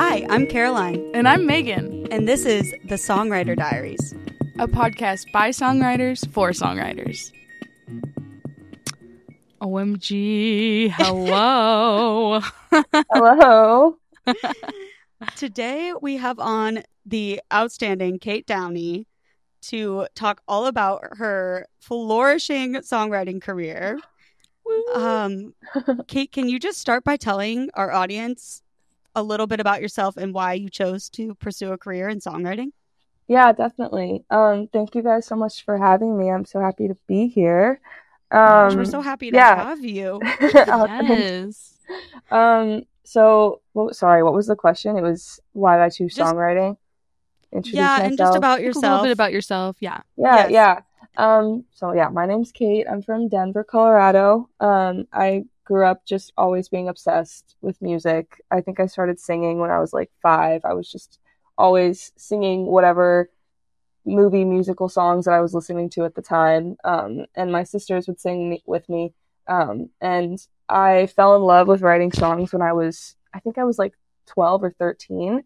Hi, I'm Caroline, And I'm Megan, and this is The Songwriter Diaries. a podcast by songwriters for songwriters. OMG, hello. Hello. Today we have on the outstanding Cate Downey to talk all about her flourishing songwriting career. Um, Cate, can you just start by telling our audience a little bit about yourself and why you chose to pursue a career in songwriting? Yeah, definitely. Um, thank you guys so much for having me. I'm so happy to be here. Um, We're so happy to yeah. have you. oh, yes. Um, so, well, sorry, what was the question? It was why did I choose Just- songwriting? Introduce Yeah, myself. and just about Talk A little bit about yourself. Yeah. Yeah, Yes. yeah. Um, so yeah, my name's Cate. I'm from Denver, Colorado. Um, I grew up just always being obsessed with music. I think I started singing when I was like five. I was just always singing whatever movie musical songs that I was listening to at the time. Um, and my sisters would sing with me. Um, and I fell in love with writing songs when I was, I think I was like 12 or 13.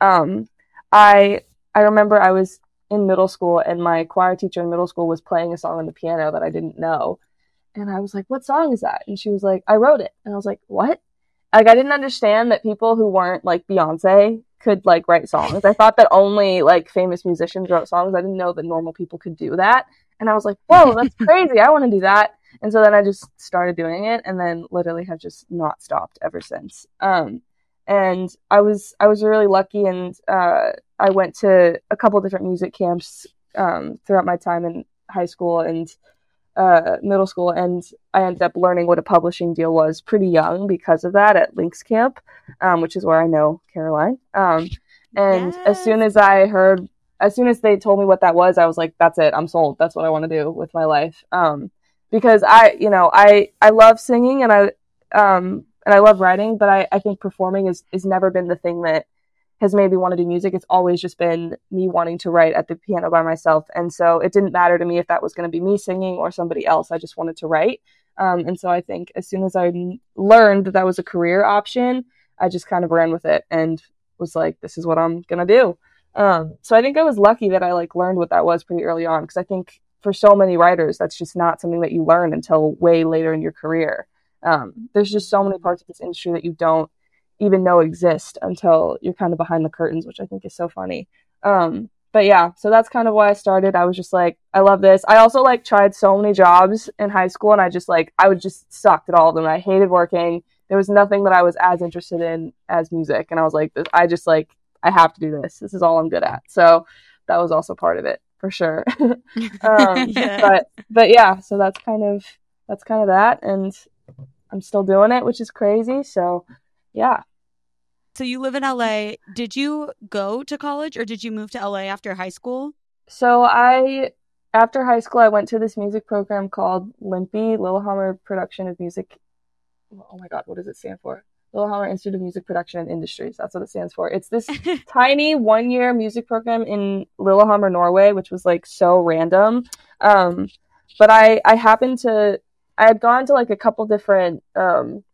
Um, I I remember I was in middle school and my choir teacher in middle school was playing a song on the piano that I didn't know. And I was like, "What song is that?" And she was like, "I wrote it." And I was like, "What?" Like I didn't understand that people who weren't like Beyonce could like write songs. I thought that only like famous musicians wrote songs. I didn't know that normal people could do that. And I was like, "Whoa, that's crazy. I want to do that." And so then I just started doing it and then literally have just not stopped ever since. Um and I was I was really lucky and uh I went to a couple different music camps um, throughout my time in high school and uh, middle school, and I ended up learning what a publishing deal was pretty young because of that at Lynx Camp, um, which is where I know Caroline. Um, and as soon as I heard, as soon as they told me what that was, I was like, "That's it, I'm sold. That's what I want to do with my life." Um, because I, you know, I I love singing and I um, and I love writing, but I, I think performing is is never been the thing that has made me want to do music. It's always just been me wanting to write at the piano by myself. And so it didn't matter to me if that was going to be me singing or somebody else. I just wanted to write. Um, and so I think as soon as I learned that that was a career option, I just kind of ran with it and was like, this is what I'm going to do. Um, so I think I was lucky that I like learned what that was pretty early on because I think for so many writers, that's just not something that you learn until way later in your career. Um, there's just so many parts of this industry that you don't even know exist until you're kind of behind the curtains, which I think is so funny. Um, but yeah, so that's kind of why I started. I was just like, I love this. I also like tried so many jobs in high school, and I just like I would just sucked at all of them. I hated working. There was nothing that I was as interested in as music, and I was like, I just like I have to do this. This is all I'm good at. So that was also part of it for sure. um, Yeah. But but yeah, so that's kind of that's kind of that, and I'm still doing it, which is crazy. So yeah. So you live in LA. Did you go to college or did you move to LA after high school? So I, after high school, I went to this music program called LIMPI, Lillehammer Production of Music. Oh my God, what does it stand for? Lillehammer Institute of Music Production and Industries. That's what it stands for. It's this tiny one-year music program in Lillehammer, Norway, which was like so random. Um, but I, I happened to, I had gone to like a couple different um,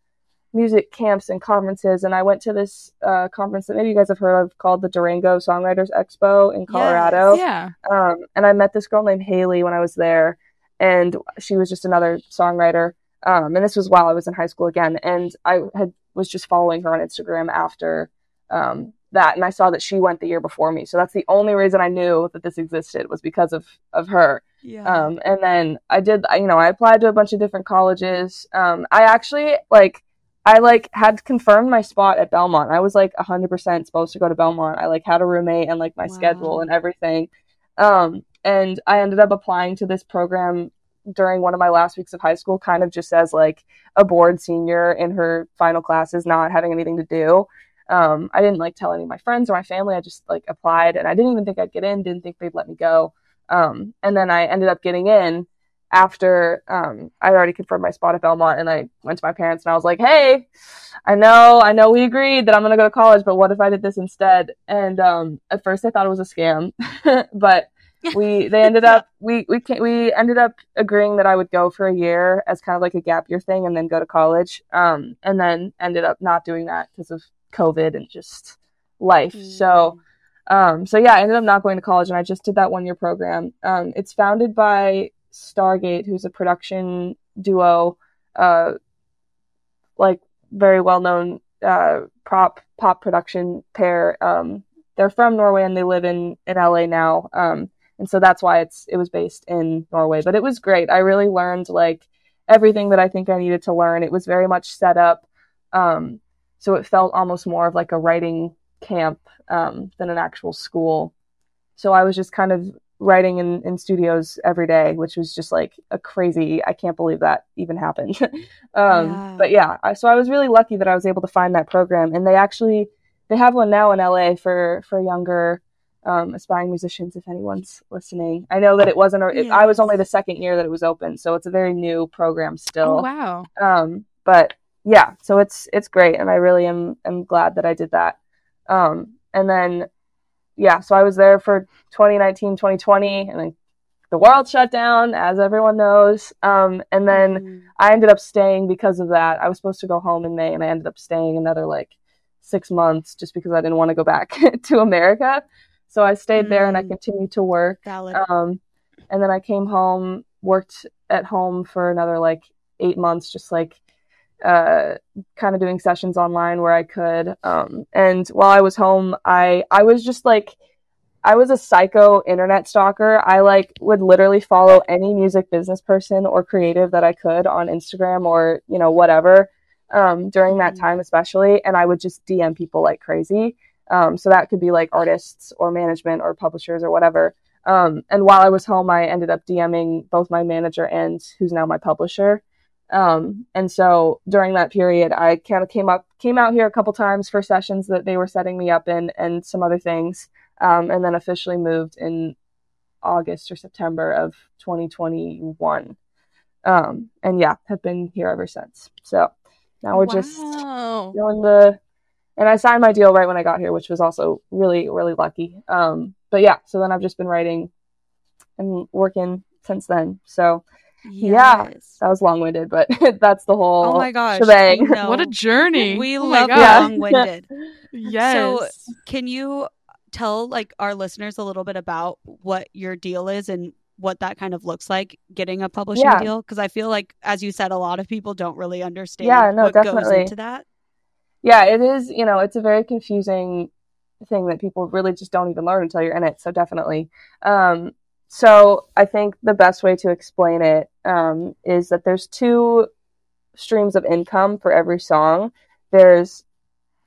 music camps and conferences, and I went to this uh, conference that maybe you guys have heard of called the Durango Songwriters Expo in Colorado. Yeah. Um, and I met this girl named Haley when I was there, and she was just another songwriter. Um, and this was while I was in high school again, and I had was just following her on Instagram after um, that, and I saw that she went the year before me. So that's the only reason I knew that this existed was because of of her. Yeah. Um, and then I did, you know, I applied to a bunch of different colleges. Um, I actually like, I like had confirmed my spot at Belmont. I was like 100% supposed to go to Belmont. I like had a roommate and like my Wow. schedule and everything. Um, and I ended up applying to this program during one of my last weeks of high school, kind of just as like a bored senior in her final classes, not having anything to do. Um, I didn't like tell any of my friends or my family. I just like applied and I didn't even think I'd get in, didn't think they'd let me go. Um, and then I ended up getting in after um, I already confirmed my spot at Belmont, and I went to my parents and I was like, "Hey, I know, I know, we agreed that I'm gonna go to college, but what if I did this instead?" And um, at first, I thought it was a scam, but we they ended up we we we ended up agreeing that I would go for a year as kind of like a gap year thing, and then go to college. Um, and then ended up not doing that because of COVID and just life. Mm. So, um, so yeah, I ended up not going to college, and I just did that one year program. Um, it's founded by Stargate, who's a production duo, uh, like very well known uh, prop pop production pair. Um, they're from Norway and they live in in LA now. Um, and so that's why it's it was based in Norway. But it was great. I really learned like everything that I think I needed to learn. It was very much set up, um, so it felt almost more of like a writing camp um, than an actual school. So I was just kind of writing in, in studios every day, which was just like a crazy. I can't believe that even happened. um, Yeah. But yeah, I, so I was really lucky that I was able to find that program, and they actually they have one now in LA for for younger um, aspiring musicians. If anyone's listening, I know that it wasn't. It, I was only the second year that it was open, so it's a very new program still. Oh wow. Um, but yeah, so it's it's great, and I really am am glad that I did that. Um, and then yeah, so I was there for 2019, 2020, and then the world shut down, as everyone knows. Um, and then Mm. I ended up staying because of that. I was supposed to go home in May, and I ended up staying another like six months just because I didn't want to go back to America. So I stayed there and I Mm. continued to work. Um, and then I came home, worked at home for another like eight months, just like uh, kind of doing sessions online where I could. Um, and while I was home, I I was just like I was a psycho internet stalker. I like would literally follow any music business person or creative that I could on Instagram or you know whatever um, during that Mhm. time, especially, and I would just DM people like crazy. Um, so that could be like artists or management or publishers or whatever. Um, and while I was home, I ended up DMing both my manager and who's now my publisher. Um, and so during that period, I kind of came up, came out here a couple times for sessions that they were setting me up in, and some other things. Um, and then officially moved in August or September of 2021. Um, and yeah, have been here ever since. So now we're just doing the and I signed my deal right when I got here, which was also really, really lucky. Um, but yeah, so then I've just been writing and working since then. So yeah. Yes. that was long winded, but that's the whole Oh my gosh. shebang. no. What a journey. We Oh love long-winded. Yes. So, can you tell like our listeners a little bit about what your deal is and what that kind of looks like getting a publishing Yeah. deal? Because I feel like, as you said, a lot of people don't really understand Yeah, no, what goes definitely. into that. yeah, it is, you know, it's a very confusing thing that people really just don't even learn until you're in it. So definitely. Um, so I think the best way to explain it um, is that there's two streams of income for every song. There's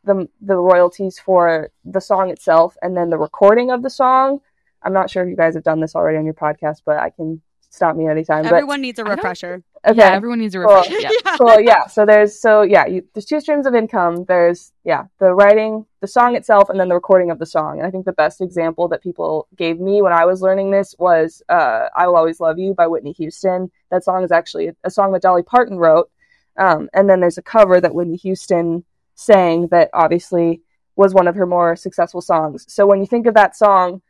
the the royalties for the song itself, and then the recording of the song. I'm not sure if you guys have done this already on your podcast, but I can stop me anytime. Everyone needs a refresher. okay, Yeah, everyone needs a Cool. refresher. Yeah. cool yeah so there's so yeah you, there's two streams of income there's yeah the writing the song itself and then the recording of the song and i think the best example that people gave me when i was learning this was uh, i will always love you by whitney houston that song is actually a song that dolly parton wrote um, and then there's a cover that whitney houston sang that obviously was one of her more successful songs so when you think of that song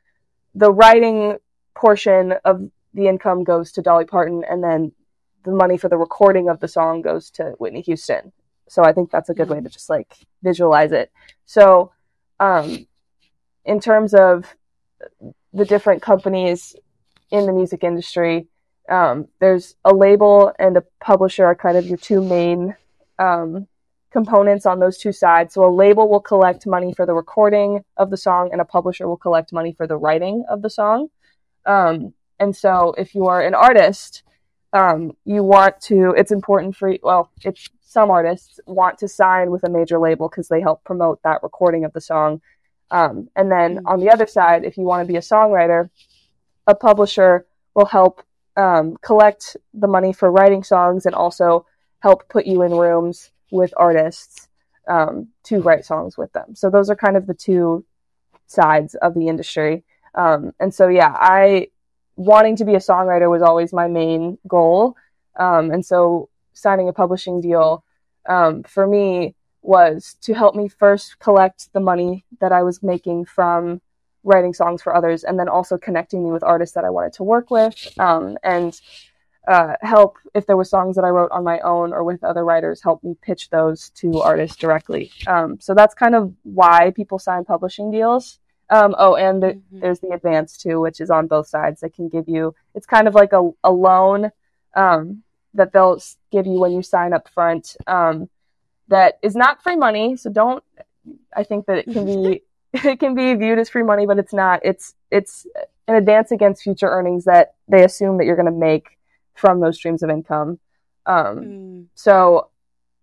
the writing portion of the income goes to dolly parton and then the money for the recording of the song goes to Whitney Houston. So I think that's a good way to just like visualize it. So, um, in terms of the different companies in the music industry, um, there's a label and a publisher are kind of your two main um, components on those two sides. So a label will collect money for the recording of the song, and a publisher will collect money for the writing of the song. Um, and so if you are an artist, um, you want to it's important for well it's some artists want to sign with a major label because they help promote that recording of the song. Um, and then Mm. on the other side if you want to be a songwriter a publisher will help um, collect the money for writing songs and also help put you in rooms with artists um, to write songs with them. So those are kind of the two sides of the industry. Um, and so yeah i wanting to be a songwriter was always my main goal. Um, and so signing a publishing deal um, for me was to help me first collect the money that I was making from writing songs for others and then also connecting me with artists that I wanted to work with. Um, and uh, help if there were songs that I wrote on my own or with other writers, help me pitch those to artists directly. Um, so that's kind of why people sign publishing deals. Um, oh, and the, Mhm. there's the advance too, which is on both sides. That can give you. It's kind of like a, a loan um, that they'll give you when you sign up front. Um, that is not free money, so don't. I think that it can be it can be viewed as free money, but it's not. It's it's an advance against future earnings that they assume that you're going to make from those streams of income. Um, Mm. so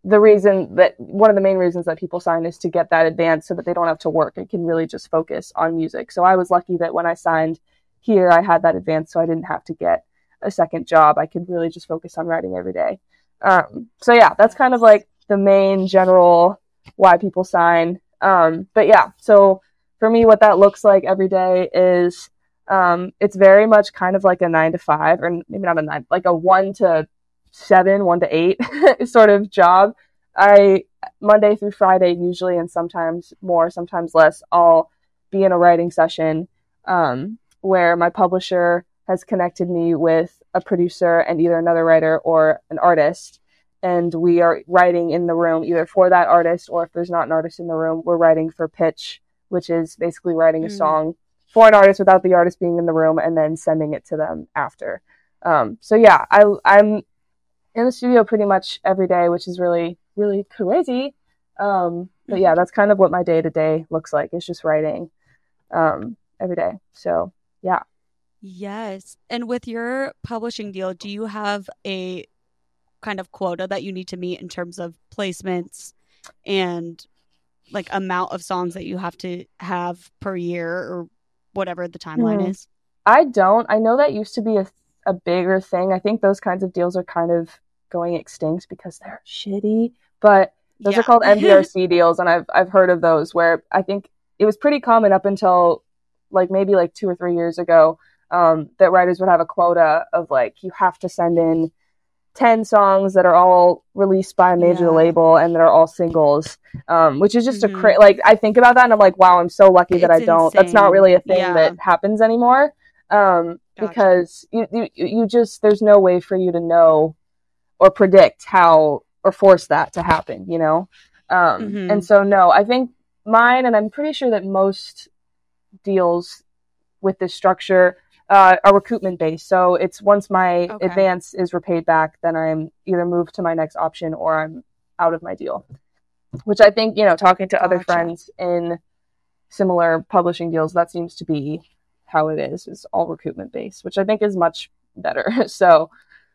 the reason that one of the main reasons that people sign is to get that advance so that they don't have to work and can really just focus on music. So I was lucky that when I signed here, I had that advance so I didn't have to get a second job. I could really just focus on writing every day. Um, so yeah, that's kind of like the main general why people sign. Um, but yeah, so for me, what that looks like every day is um, it's very much kind of like a nine to five, or maybe not a nine, like a one to seven, one to eight sort of job. I Monday through Friday usually, and sometimes more, sometimes less. I'll be in a writing session um, where my publisher has connected me with a producer and either another writer or an artist, and we are writing in the room either for that artist or if there's not an artist in the room, we're writing for pitch, which is basically writing a Mm. song for an artist without the artist being in the room and then sending it to them after. Um, so yeah, I, I'm in the studio pretty much every day, which is really, really crazy. Um, but yeah, that's kind of what my day to day looks like. It's just writing um, every day. So yeah. Yes. And with your publishing deal, do you have a kind of quota that you need to meet in terms of placements and like amount of songs that you have to have per year or whatever the timeline Hmm. is? I don't. I know that used to be a, a bigger thing. I think those kinds of deals are kind of going extinct because they're shitty. But those Yeah. are called MDRC deals, and I've I've heard of those where I think it was pretty common up until like maybe like two or three years ago um, that writers would have a quota of like you have to send in ten songs that are all released by a major Yeah. label and that are all singles, um, which is just Mhm. a cra- like I think about that and I'm like, wow, I'm so lucky that I don't. That's not really a thing Yeah. that happens anymore um, Gotcha. because you, you you just there's no way for you to know or predict how or force that to happen, you know. Um, Mhm. And so no, I think mine, and I'm pretty sure that most deals with this structure uh, are recoupment based. So it's once my Okay. advance is repaid back, then I'm either moved to my next option or I'm out of my deal. Which I think you know, talking to other Gotcha. friends in similar publishing deals, that seems to be how it is. Is all recoupment based, which I think is much better. so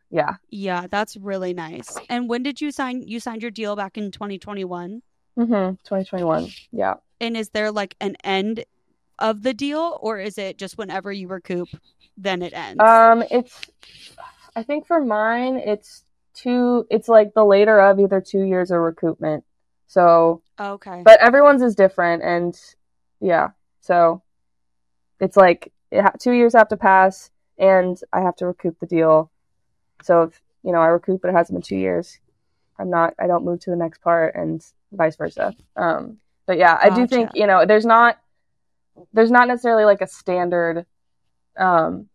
yeah. Yeah, that's really nice. And when did you sign? You signed your deal back in 2021. Mm-hmm. 2021. Yeah. And is there like an end of the deal, or is it just whenever you recoup, then it ends? Um, it's. I think for mine, it's two. It's like the later of either two years or recoupment. So, okay. but everyone's is different, and yeah. So, it's like it ha- two years have to pass, and I have to recoup the deal. So if you know I recoup, but it hasn't been two years, I'm not. I don't move to the next part, and vice versa. Um, but yeah, I do think you know there's not there's not necessarily like a standard um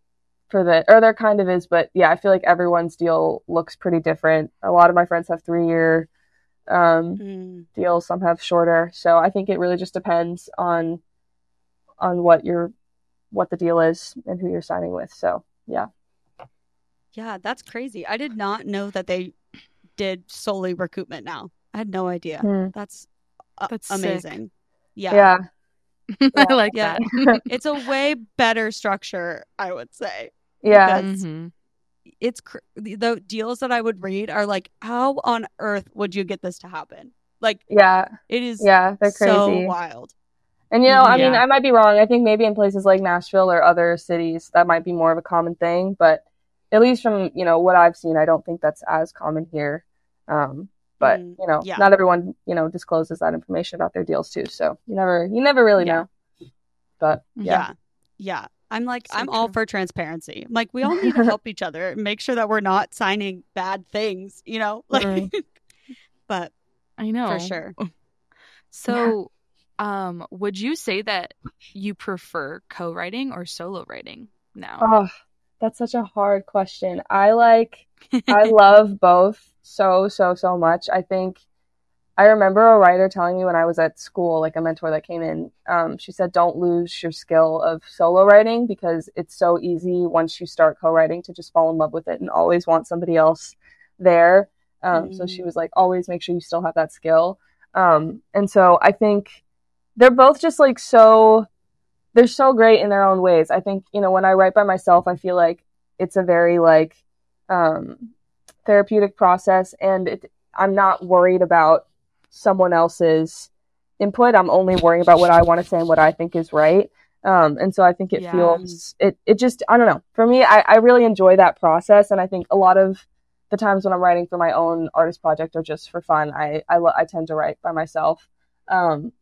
for the or there kind of is but yeah i feel like everyone's deal looks pretty different. A lot of my friends have three year um Mm, deals some have shorter. So i think it really just depends on on what your what the deal is and who you're signing with. So yeah yeah, that's crazy. I did not know that they did solely recoupment now. I had no idea. Hmm. That's uh, That's sick. amazing. Yeah. yeah I like Yeah. that. It's a way better structure, I would say. yeah Because Mhm. it's cr- the the deals that I would read are like, how on earth would you get this to happen? Like, yeah it is yeah they're crazy so wild. And you know, I mean, I might be wrong. I think maybe in places like Nashville or other cities that might be more of a common thing, but at least from you know what I've seen, I don't think that's as common here. Um, but Mm, you know, yeah. not everyone you know discloses that information about their deals too. So you never, you never really Yeah. know. But yeah, Yeah. Yeah. I'm like, So I'm all for transparency. I'm like, we all need to help each other make sure that we're not signing bad things, you know? Like, Mhm. but I know. for sure. So, um, would you say that you prefer co-writing or solo writing now? oh, that's such a hard question. I like I love both so so so much. I think I remember a writer telling me when I was at school, like a mentor that came in, um, she said, don't lose your skill of solo writing because it's so easy once you start co writing to just fall in love with it and always want somebody else there. Um, mm. So she mm. was like, always make sure you still have that skill. Um, and so I think they're both just like so, they're so great in their own ways. I think, you know, when I write by myself, I feel like it's a very like um, therapeutic process and it, I'm not worried about someone else's input. I'm only worrying about what I want to say and what I think is right. Um, and so I think it yeah. feels it it just I don't know. For me, I, I really enjoy that process, and I think a lot of the times when I'm writing for my own artist project or just for fun, I I, I tend to write by myself. Um,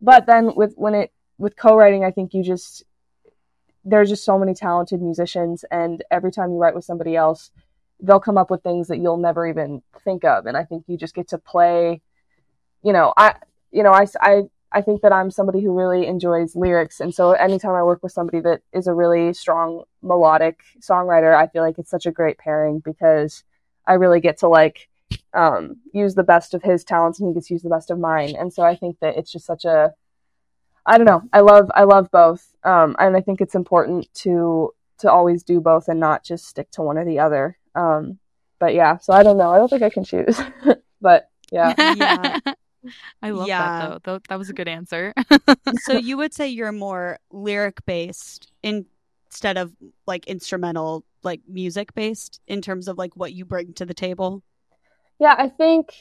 but then with when it with co-writing, I think you just there's just so many talented musicians, and every time you write with somebody else, they'll come up with things that you'll never even think of, and I think you just get to play you know, I, you know, I, I, I think that I'm somebody who really enjoys lyrics. And so anytime I work with somebody that is a really strong melodic songwriter, I feel like it's such a great pairing because I really get to like um, use the best of his talents and he gets to use the best of mine. And so I think that it's just such a, I don't know. I love, I love both. Um, and I think it's important to, to always do both and not just stick to one or the other. Um, but yeah, so I don't know. I don't think I can choose, but yeah. yeah. I love yeah. that though. That was a good answer. so you would say you're more lyric based instead of like instrumental, like music based in terms of like what you bring to the table? Yeah, I think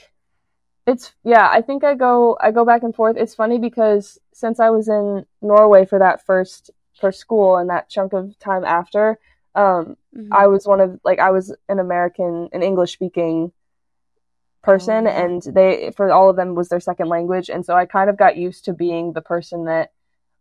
it's yeah, I think I go I go back and forth. It's funny because since I was in Norway for that first for school and that chunk of time after, um, mm-hmm. I was one of like I was an American, an English speaking person oh, and they for all of them was their second language and so I kind of got used to being the person that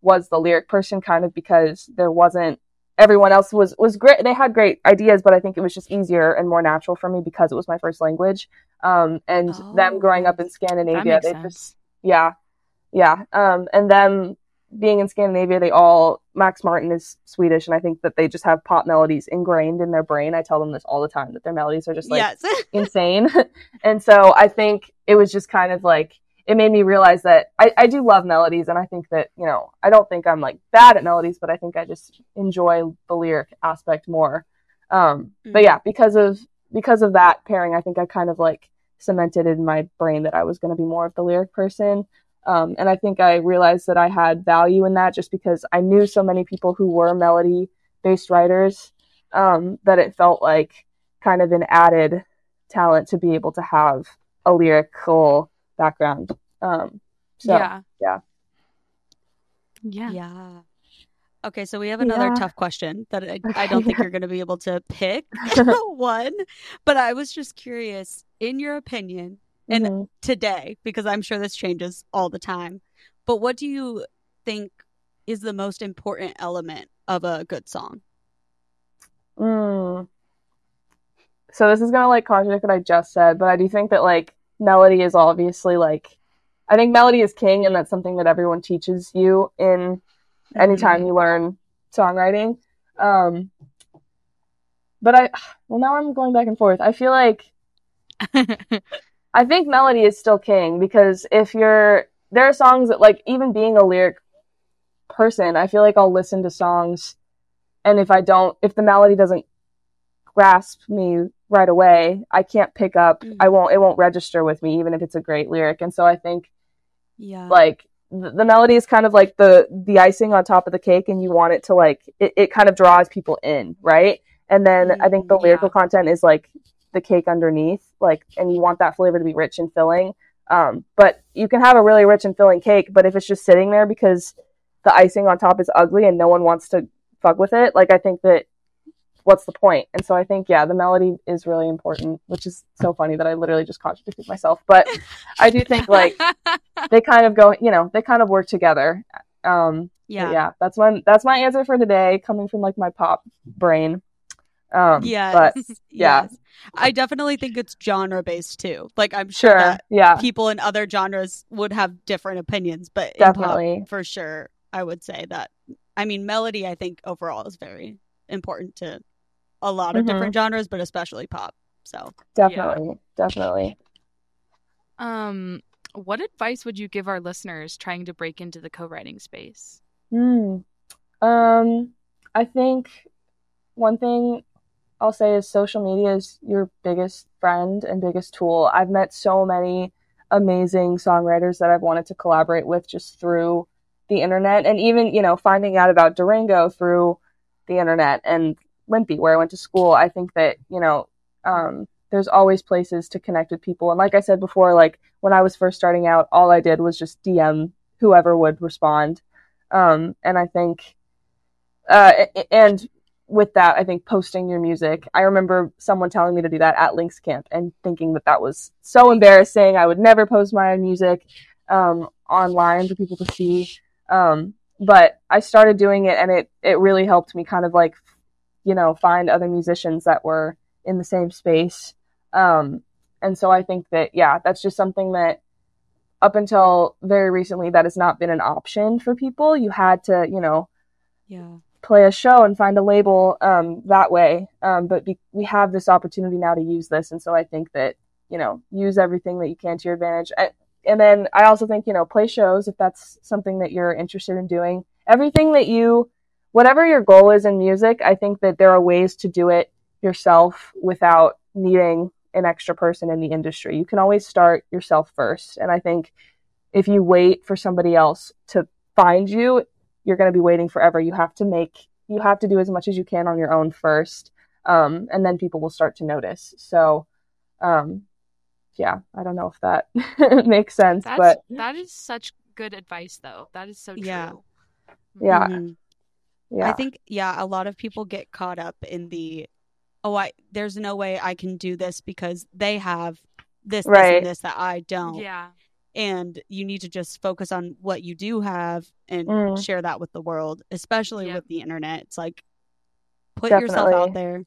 was the lyric person kind of because there wasn't everyone else was was great they had great ideas but I think it was just easier and more natural for me because it was my first language um and oh, them growing up in Scandinavia they sense. just yeah yeah um and them being in Scandinavia, they all Max Martin is Swedish, and I think that they just have pop melodies ingrained in their brain. I tell them this all the time that their melodies are just like yes. insane, and so I think it was just kind of like it made me realize that I, I do love melodies, and I think that you know I don't think I'm like bad at melodies, but I think I just enjoy the lyric aspect more. Um, mm-hmm. But yeah, because of because of that pairing, I think I kind of like cemented in my brain that I was going to be more of the lyric person. Um, and I think I realized that I had value in that just because I knew so many people who were melody based writers um, that it felt like kind of an added talent to be able to have a lyrical background. Um, so, yeah. Yeah. Yeah. Yeah. Okay, so we have another yeah. tough question that I, I don't think you're going to be able to pick one, but I was just curious, in your opinion, and mm-hmm. today because i'm sure this changes all the time but what do you think is the most important element of a good song mm. so this is going to like contradict what i just said but i do think that like melody is obviously like i think melody is king and that's something that everyone teaches you in anytime mm-hmm. you learn songwriting um but i well now i'm going back and forth i feel like I think melody is still king because if you're there are songs that like even being a lyric person, I feel like I'll listen to songs and if I don't if the melody doesn't grasp me right away, I can't pick up mm-hmm. I won't it won't register with me even if it's a great lyric. And so I think yeah. Like the, the melody is kind of like the the icing on top of the cake and you want it to like it, it kind of draws people in, right? And then mm-hmm. I think the lyrical yeah. content is like the cake underneath, like, and you want that flavor to be rich and filling. Um, but you can have a really rich and filling cake, but if it's just sitting there because the icing on top is ugly and no one wants to fuck with it, like, I think that what's the point? And so I think, yeah, the melody is really important, which is so funny that I literally just contradicted myself. But I do think, like, they kind of go, you know, they kind of work together. Um, yeah. yeah, that's my, that's my answer for today, coming from like my pop brain. Um, yeah, but yeah, yes. I definitely think it's genre based too. Like I'm sure, sure yeah, people in other genres would have different opinions, but definitely pop, for sure, I would say that. I mean, melody. I think overall is very important to a lot of Mhm. different genres, but especially pop. So Definitely, definitely. Um, what advice would you give our listeners trying to break into the co-writing space? Hmm. Um, I think one thing I'll say is social media is your biggest friend and biggest tool. I've met so many amazing songwriters that I've wanted to collaborate with just through the internet and even, you know, finding out about Durango through the internet and LIMPI where I went to school. I think that, you know, um, there's always places to connect with people. And like I said before, like when I was first starting out, all I did was just DM whoever would respond. Um, and I think, uh, and with that, I think posting your music. I remember someone telling me to do that at Lynx Camp and thinking that that was so embarrassing. I would never post my own music um, online for people to see. Um, but I started doing it, and it it really helped me kind of like, you know, find other musicians that were in the same space. Um, and so I think that yeah, that's just something that up until very recently that has not been an option for people. You had to, you know, yeah, play a show and find a label um, that way. Um, but be- we have this opportunity now to use this, and so I think that you know use everything that you can to your advantage. I, and then I also think you know play shows if that's something that you're interested in doing. Everything that you, whatever your goal is in music, I think that there are ways to do it yourself without needing an extra person in the industry. You can always start yourself first, and I think if you wait for somebody else to find you, you're going to be waiting forever. You have to make, you have to do as much as you can on your own first, um, and then people will start to notice. So, um, yeah, I don't know if that makes sense, That's but that is such good advice though. That is so true. Yeah. yeah, Mhm. Yeah, I think yeah, a lot of people get caught up in the oh, I there's no way I can do this because they have this, this, Right. and this that I don't. Yeah. and you need to just focus on what you do have and Mm. share that with the world especially Yep. with the internet it's like put yourself out there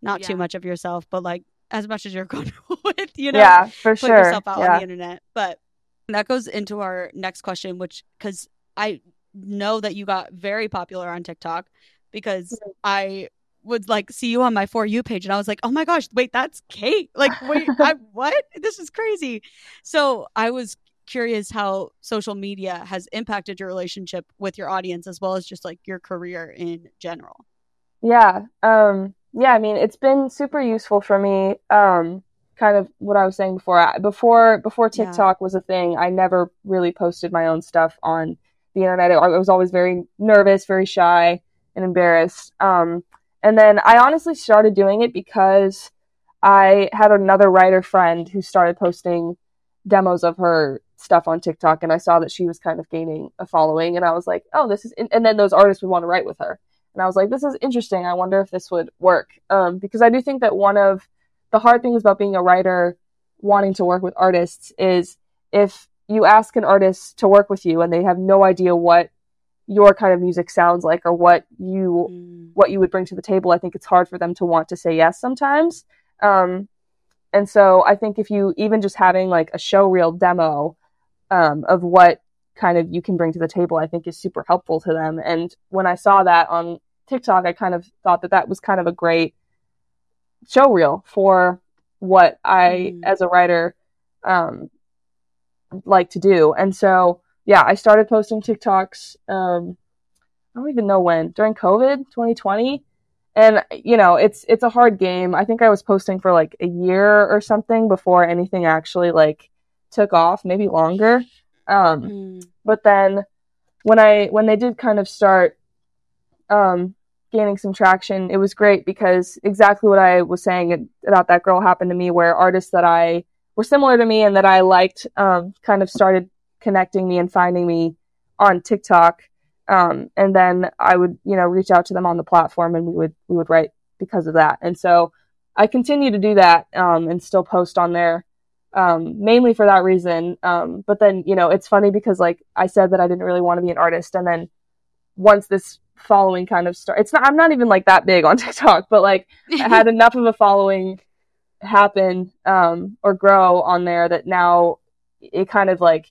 not too much of yourself but like as much as you're comfortable with you know yeah, for put sure. yourself out on the internet but that goes into our next question which because i know that you got very popular on tiktok because i would like see you on my for you page and i was like oh my gosh wait that's cate like wait I, what this is crazy so i was curious how social media has impacted your relationship with your audience as well as just like your career in general yeah, um, yeah. I mean, it's been super useful for me. Um, kind of what I was saying before. I- Before before Yeah. TikTok was a thing, I never really posted my own stuff on the internet. I was always very nervous, very shy, and embarrassed. Um, and then I honestly started doing it because I had another writer friend who started posting demos of her stuff on TikTok, and I saw that she was kind of gaining a following, and I was like, oh, this is. And then those artists would want to write with her, and I was like, this is interesting. I wonder if this would work, um, because I do think that one of the hard things about being a writer wanting to work with artists is if you ask an artist to work with you and they have no idea what your kind of music sounds like or what you Mm. what you would bring to the table i think it's hard for them to want to say yes sometimes um, and so i think if you even just having like a show reel demo um, of what kind of you can bring to the table i think is super helpful to them and when i saw that on tiktok i kind of thought that that was kind of a great show reel for what i Mm. as a writer um, like to do. And so yeah i started posting tiktoks um, i don't even know when during covid 2020 and you know it's it's a hard game. I think i was posting for like a year or something before anything actually like took off maybe longer. Um, Mm. but then when i when they did kind of start um, gaining some traction it was great because exactly what i was saying about that girl happened to me where artists that i were similar to me and that i liked um, kind of started connecting me and finding me on tiktok um, and then i would you know reach out to them on the platform and we would we would write because of that and so i continue to do that um, and still post on there um, mainly for that reason. Um, but then, you know, it's funny because like I said that I didn't really want to be an artist, and then once this following kind of start, it's not. I'm not even like that big on TikTok, but like I had enough of a following happen um, or grow on there that now it kind of like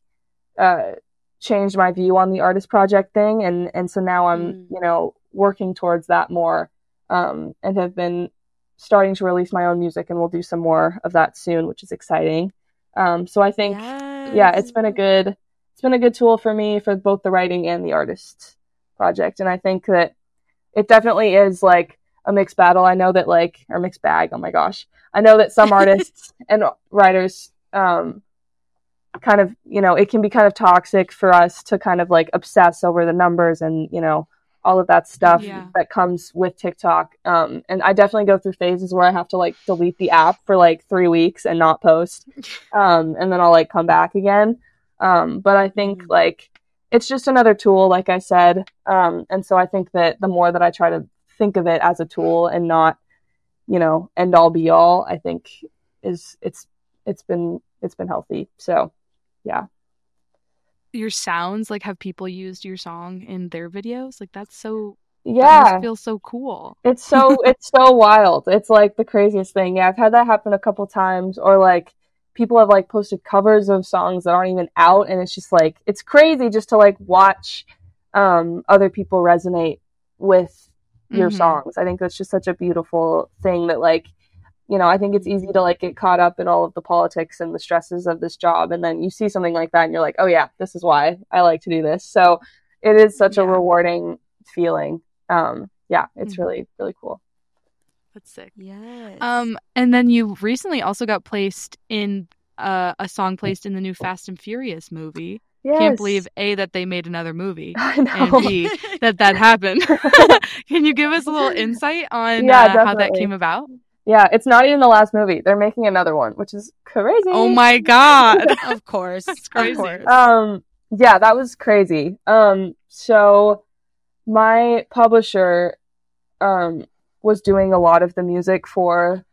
uh, changed my view on the artist project thing, and and so now I'm Mm. you know working towards that more, um, and have been starting to release my own music, and we'll do some more of that soon, which is exciting. Um, so I think, Yes. yeah, it's been a good, it's been a good tool for me for both the writing and the artist project, and I think that it definitely is like a mixed battle. I know that like or mixed bag. Oh my gosh, I know that some artists and writers, um, kind of, you know, it can be kind of toxic for us to kind of like obsess over the numbers and you know all of that stuff Yeah. that comes with TikTok. Um, and I definitely go through phases where I have to like delete the app for like three weeks and not post, um, and then I'll like come back again. Um, but I think Mhm. like it's just another tool, like I said. Um, and so I think that the more that I try to think of it as a tool and not, you know, end all be all, I think is it's it's been it's been healthy. So yeah. Your sounds, like, have people used your song in their videos? Like, that's so. Yeah, must feel so cool. It's so it's so wild. It's like the craziest thing. Yeah, I've had that happen a couple times or like people have like posted covers of songs that aren't even out and it's just like it's crazy just to like watch um other people resonate with your Mhm. songs. I think that's just such a beautiful thing that like you know, I think it's easy to like get caught up in all of the politics and the stresses of this job and then you see something like that and you're like, "Oh yeah, this is why I like to do this." So it is such a rewarding feeling. Um yeah, it's Mhm. really really cool. That's sick. Yes. Um, and then you recently also got placed in uh, a song placed in the new Fast and Furious movie. Yes. Can't believe a that they made another movie, and b that that happened. Can you give us a little insight on Yeah, uh, how that came about? yeah, it's not even the last movie. They're making another one, which is crazy. Oh my god! of course. That's crazy. Of course. Um yeah, that was crazy. Um so my publisher um was doing a lot of the music for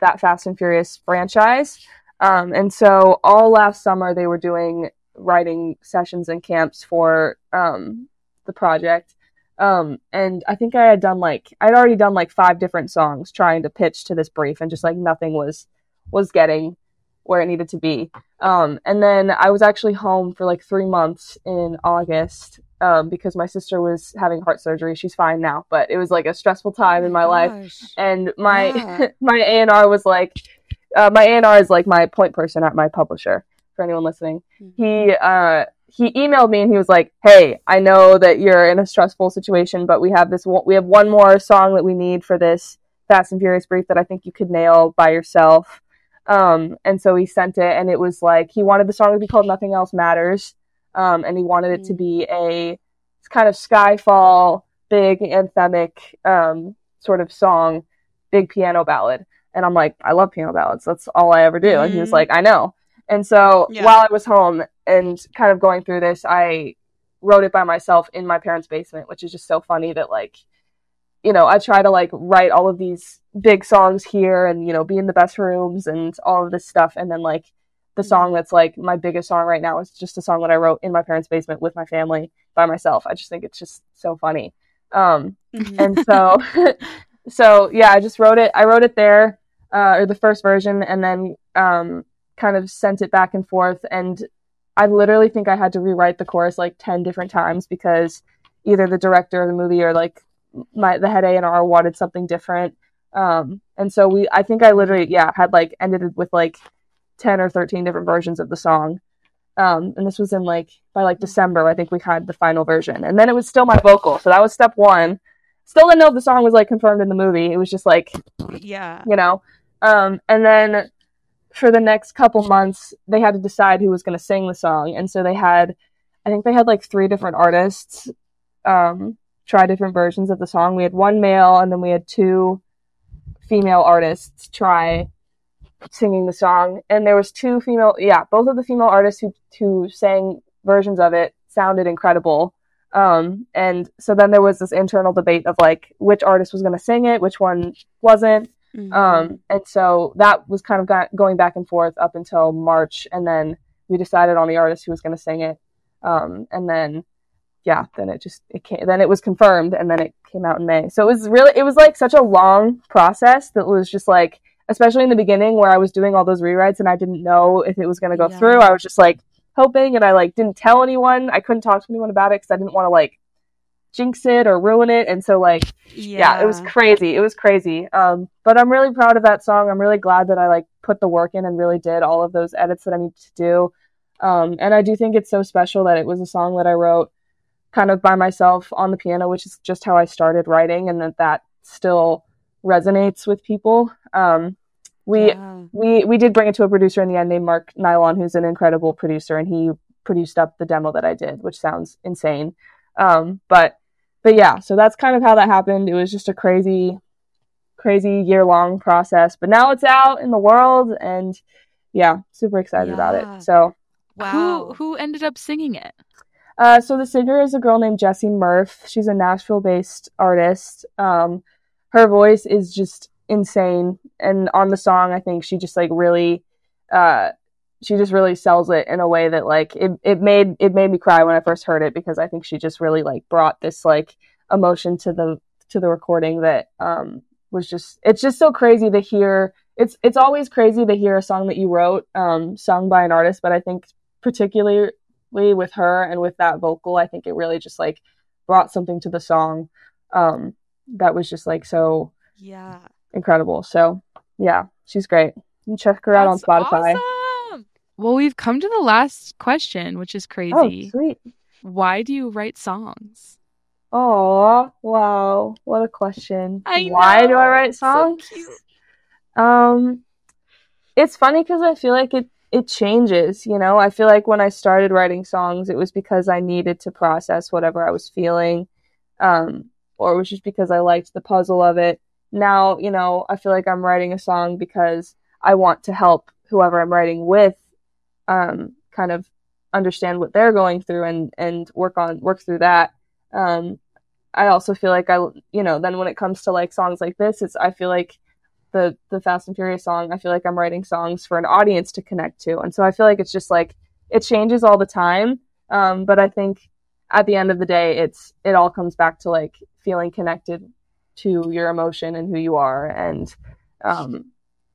that Fast and Furious franchise. Um and so all last summer they were doing writing sessions and camps for um the project. Um and I think I had done like I'd already done like five different songs trying to pitch to this brief and just like nothing was was getting where it needed to be. Um, and then I was actually home for like three months in August um, because my sister was having heart surgery. She's fine now, but it was like a stressful time in my life. And my Yeah. my A and R was like, uh, my A and R is like my point person at my publisher. For anyone listening, he uh, he emailed me and he was like, "Hey, I know that you're in a stressful situation, but we have this one, we have one more song that we need for this Fast and Furious brief that I think you could nail by yourself." Um, and so he sent it, and it was like he wanted the song to be called "Nothing Else Matters," um, and he wanted it to be a kind of skyfall, big anthemic um, sort of song, big piano ballad. And I'm like, I love piano ballads. That's all I ever do. And he was Mhm. like, I know. And so Yeah. while I was home and kind of going through this, I wrote it by myself in my parents' basement, which is just so funny that like, you know, I try to like write all of these big songs here and, you know, be in the best rooms and all of this stuff. And then like the song that's like my biggest song right now is just a song that I wrote in my parents' basement with my family by myself. I just think it's just so funny. Um, Mhm. and so so yeah i just wrote it i wrote it there uh, or the first version and then um, kind of sent it back and forth and i literally think i had to rewrite the chorus like 10 different times because either the director of the movie or like my the head a&r wanted something different um, and so we i think i literally yeah had like ended it with like 10 or 13 different versions of the song um, and this was in like by like december i think we had the final version and then it was still my vocal so that was step one still didn't know if the song was like confirmed in the movie. It was just like, yeah. you know. Um, and then for the next couple months, they had to decide who was going to sing the song, and so they had, I think they had like three different artists um, try different versions of the song. We had one male, and then we had two female artists try singing the song, and there was two female. Yeah, both of the female artists who who sang versions of it sounded incredible. Um, and so then there was this internal debate of like which artist was going to sing it, which one wasn't. Mhm. Um, and so that was kind of got, going back and forth up until March, and then we decided on the artist who was going to sing it. Um, and then, yeah, then it just it came, then it was confirmed, and then it came out in May. So it was really it was like such a long process that was just like, especially in the beginning where I was doing all those rewrites and I didn't know if it was going to go Yeah. through. I was just like hoping, and I like didn't tell anyone. I couldn't talk to anyone about it because I didn't want to like jinx it or ruin it. And so like yeah. it was crazy. It was crazy. Um, but I'm really proud of that song. I'm really glad that I like put the work in and really did all of those edits that I needed to do. Um, and I do think it's so special that it was a song that I wrote kind of by myself on the piano, which is just how I started writing, and that that still resonates with people. Um, we yeah. we we did bring it to a producer in the end named Mark Nilan, who's an incredible producer, and he produced up the demo that I did, which sounds insane. Um, but but yeah, so that's kind of how that happened. It was just a crazy, crazy year long process, but now it's out in the world, and yeah, super excited yeah. about it. So wow, who who ended up singing it? Uh, so the singer is a girl named Jessie Murph. She's a Nashville-based artist. Um, her voice is just insane, and on the song, I think she just like really, uh, she just really sells it in a way that like it, it made it made me cry when I first heard it because I think she just really like brought this like emotion to the to the recording that um was just it's just so crazy to hear. It's it's always crazy to hear a song that you wrote um sung by an artist but I think particularly with her and with that vocal I think it really just like brought something to the song um that was just like so yeah. incredible. So yeah she's great. You check her That's out on Spotify. awesome. Well, we've come to the last question, which is crazy. Oh, sweet. Why do you write songs? Oh, wow. What a question. I Why do I write songs? So um it's funny cuz I feel like it it changes, you know? I feel like when I started writing songs, it was because I needed to process whatever I was feeling. Um or it was just because I liked the puzzle of it. Now, you know, I feel like I'm writing a song because I want to help whoever I'm writing with um, kind of understand what they're going through and and work on work through that. Um, I also feel like I you know then when it comes to like songs like this, it's I feel like the the Fast and Furious song. I feel like I'm writing songs for an audience to connect to, and so I feel like it's just like it changes all the time. Um, but I think at the end of the day, it's it all comes back to like feeling connected to your emotion and who you are, and um,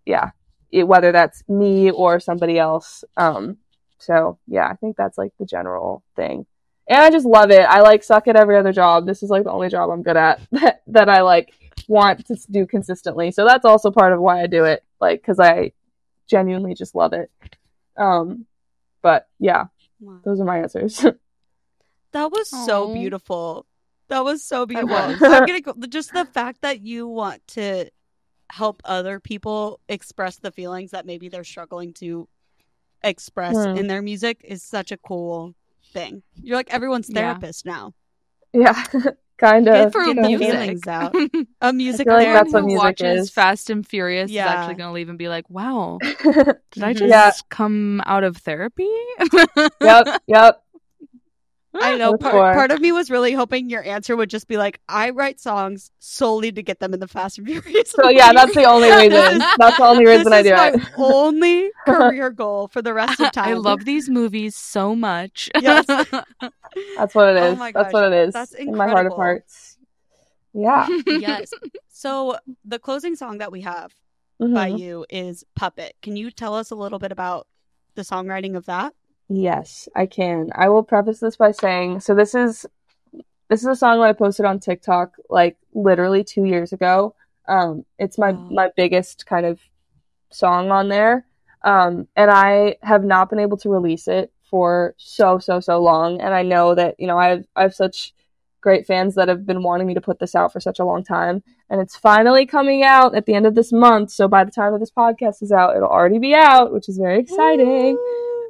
yeah, it, whether that's me or somebody else. Um, so yeah, I think that's like the general thing. And I just love it. I like suck at every other job. This is like the only job I'm good at that, that I like want to do consistently. So that's also part of why I do it. Like, cause I genuinely just love it. Um, but yeah, wow. those are my answers. that was Aww. so beautiful. That was so beautiful. I'm gonna go, just the fact that you want to help other people express the feelings that maybe they're struggling to express hmm. in their music is such a cool thing. You're like everyone's therapist yeah. now. Yeah, kind of. Get, for get music. feelings out. a music like that's what music watches is. Fast and Furious yeah. is actually going to leave and be like, "Wow, did I just yeah. come out of therapy?" yep, yep. I know part, part of me was really hoping your answer would just be like, I write songs solely to get them in the Fast and Furious. So yeah, that's the only reason. that's the only reason I do it. only career goal for the rest of time. I love these movies so much. Yes. that's what it oh is. Oh that's what it is. That's incredible. In my heart of hearts. Yeah. yes. So the closing song that we have mm-hmm. by you is Puppet. Can you tell us a little bit about the songwriting of that? Yes, I can. I will preface this by saying so this is this is a song that I posted on TikTok like literally 2 years ago. Um it's my my biggest kind of song on there. Um and I have not been able to release it for so so so long and I know that, you know, I have I have such great fans that have been wanting me to put this out for such a long time and it's finally coming out at the end of this month. So by the time that this podcast is out, it'll already be out, which is very exciting.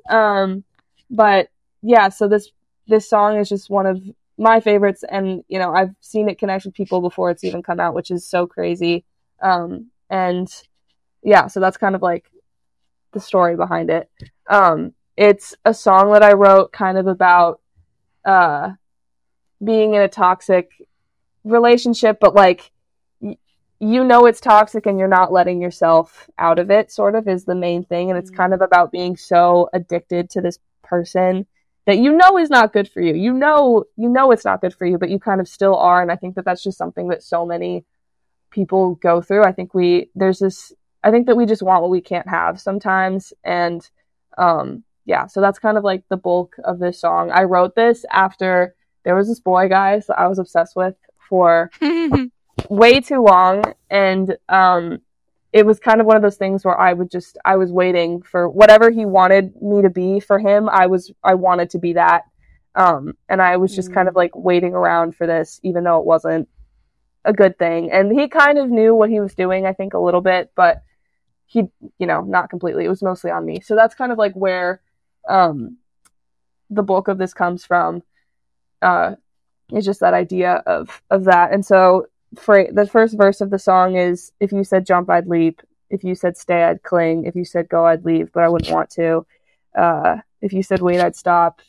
Um, but yeah, so this this song is just one of my favorites, and you know I've seen it connect with people before it's even come out, which is so crazy. Um, and yeah, so that's kind of like the story behind it. Um, it's a song that I wrote kind of about uh, being in a toxic relationship, but like you know it's toxic and you're not letting yourself out of it sort of is the main thing. And it's mm-hmm. kind of about being so addicted to this person that you know is not good for you. You know you know it's not good for you but you kind of still are. And i think that that's just something that so many people go through. I think we there's this i think that we just want what we can't have sometimes. And um yeah so that's kind of like the bulk of this song. I wrote this after there was this boy, guys, that I was obsessed with for way too long, and um, it was kind of one of those things where I would just I was waiting for whatever he wanted me to be for him. I was I wanted to be that, um, and I was just kind of like waiting around for this, even though it wasn't a good thing. And he kind of knew what he was doing, I think, a little bit, but he, you know, not completely. It was mostly on me. So that's kind of like where um, the bulk of this comes from. Uh, is just that idea of of that. And so for the first verse of the song is if you said jump I'd leap, if you said stay I'd cling, if you said go I'd leave, but I wouldn't want to. Uh, if you said wait I'd stop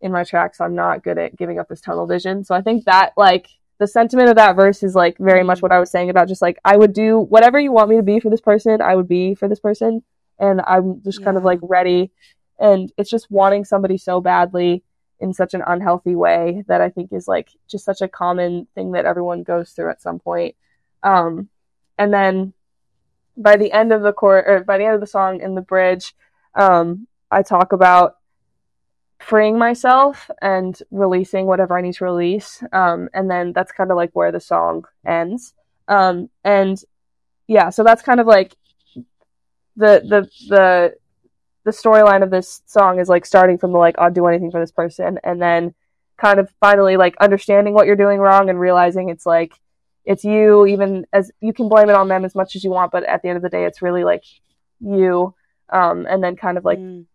in my tracks. I'm not good at giving up this tunnel vision. So I think that like the sentiment of that verse is like very much what I was saying about just like I would do whatever you want me to be for this person, I would be for this person. And I'm just kind of like ready. And it's just wanting somebody so badly in such an unhealthy way that I think is like just such a common thing that everyone goes through at some point. Um, and then by the end of the chor or by the end of the song in the bridge, um, I talk about freeing myself and releasing whatever I need to release. Um, and then that's kind of like where the song ends. Um, and yeah, so that's kind of like the the the the storyline of this song is like starting from the like I'll do anything for this person and then kind of finally like understanding what you're doing wrong and realizing it's like it's you even as you can blame it on them as much as you want but at the end of the day it's really like you um and then kind of like Mm.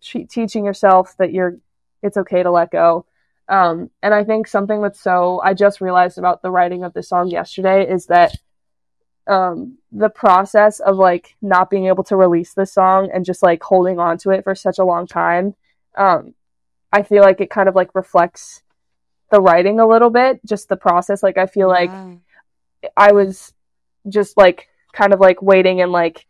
te- teaching yourself that you're it's okay to let go um and i think something that's so i just realized about the writing of this song yesterday is that um the process of like not being able to release the song and just like holding on to it for such a long time um i feel like it kind of like reflects the writing a little bit just the process like i feel like Wow. I was just like kind of like waiting and like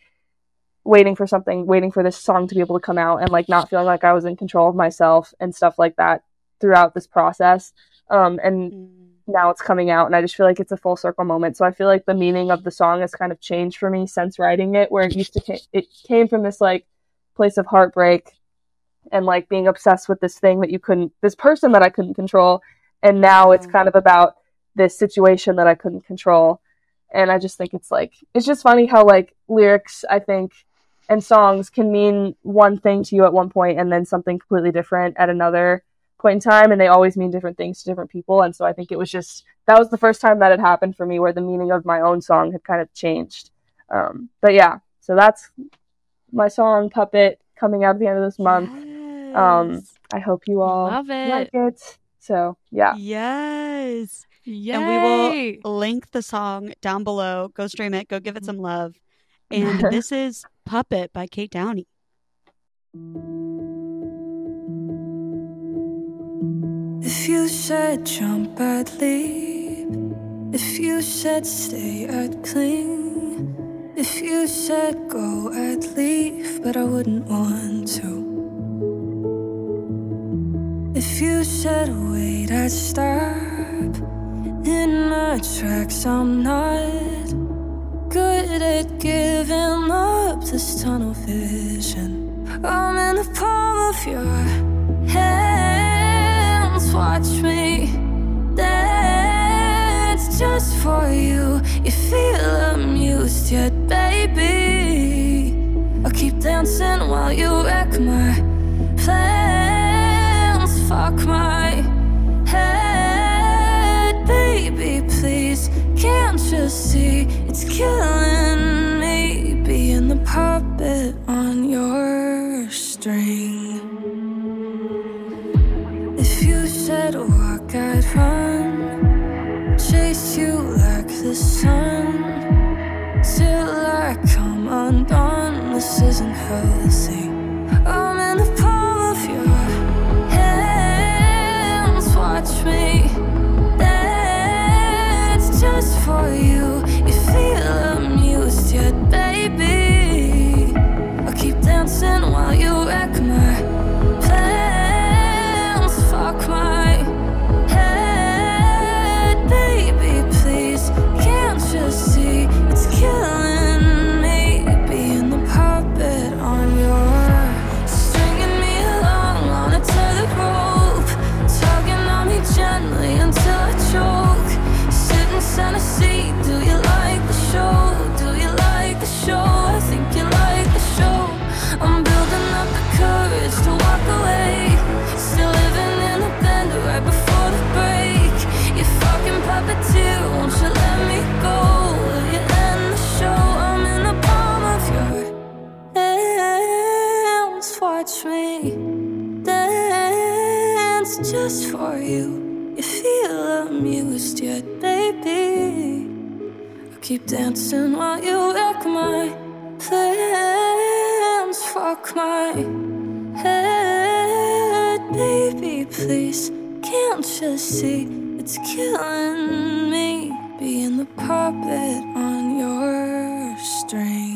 waiting for something, waiting for this song to be able to come out and like not feeling like I was in control of myself and stuff like that throughout this process. Um, and Mm. Now it's coming out and I just feel like it's a full circle moment. So I feel like the meaning of the song has kind of changed for me since writing it, where it used to ca- it came from this like place of heartbreak and like being obsessed with this thing that you couldn't, this person that I couldn't control, and now it's kind of about this situation that I couldn't control. And I just think it's like it's just funny how like lyrics I think and songs can mean one thing to you at one point and then something completely different at another point in time and they always mean different things to different people and so I think it was just that was the first time that had happened for me where the meaning of my own song had kind of changed. Um, but yeah, so that's my song Puppet coming out at the end of this month. Um, I hope you all Love it. like it. So yeah. Yes. Yay. And we will link the song down below. Go stream it. Go give it some love. And this is Puppet by Cate Downey. If you said jump, I'd leap. If you said stay, I'd cling. If you said go, I'd leave, but I wouldn't want to. If you said wait, I'd stop. In my tracks, I'm not good at giving up this tunnel vision. I'm in the palm of your hands. Watch me dance just for you. You feel amused yet, baby. I'll keep dancing while you wreck my plans. Fuck my head, baby. Please, can't you see it's killing me being the puppet on your string? This isn't healthy. I'm in the palm of your hands. Watch me dance just for you. You feel amused yet, baby. I'll keep dancing while you wreck my keep dancing while you wreck my plans. Fuck my head, baby, please. Can't you see it's killing me? Being the puppet on your string.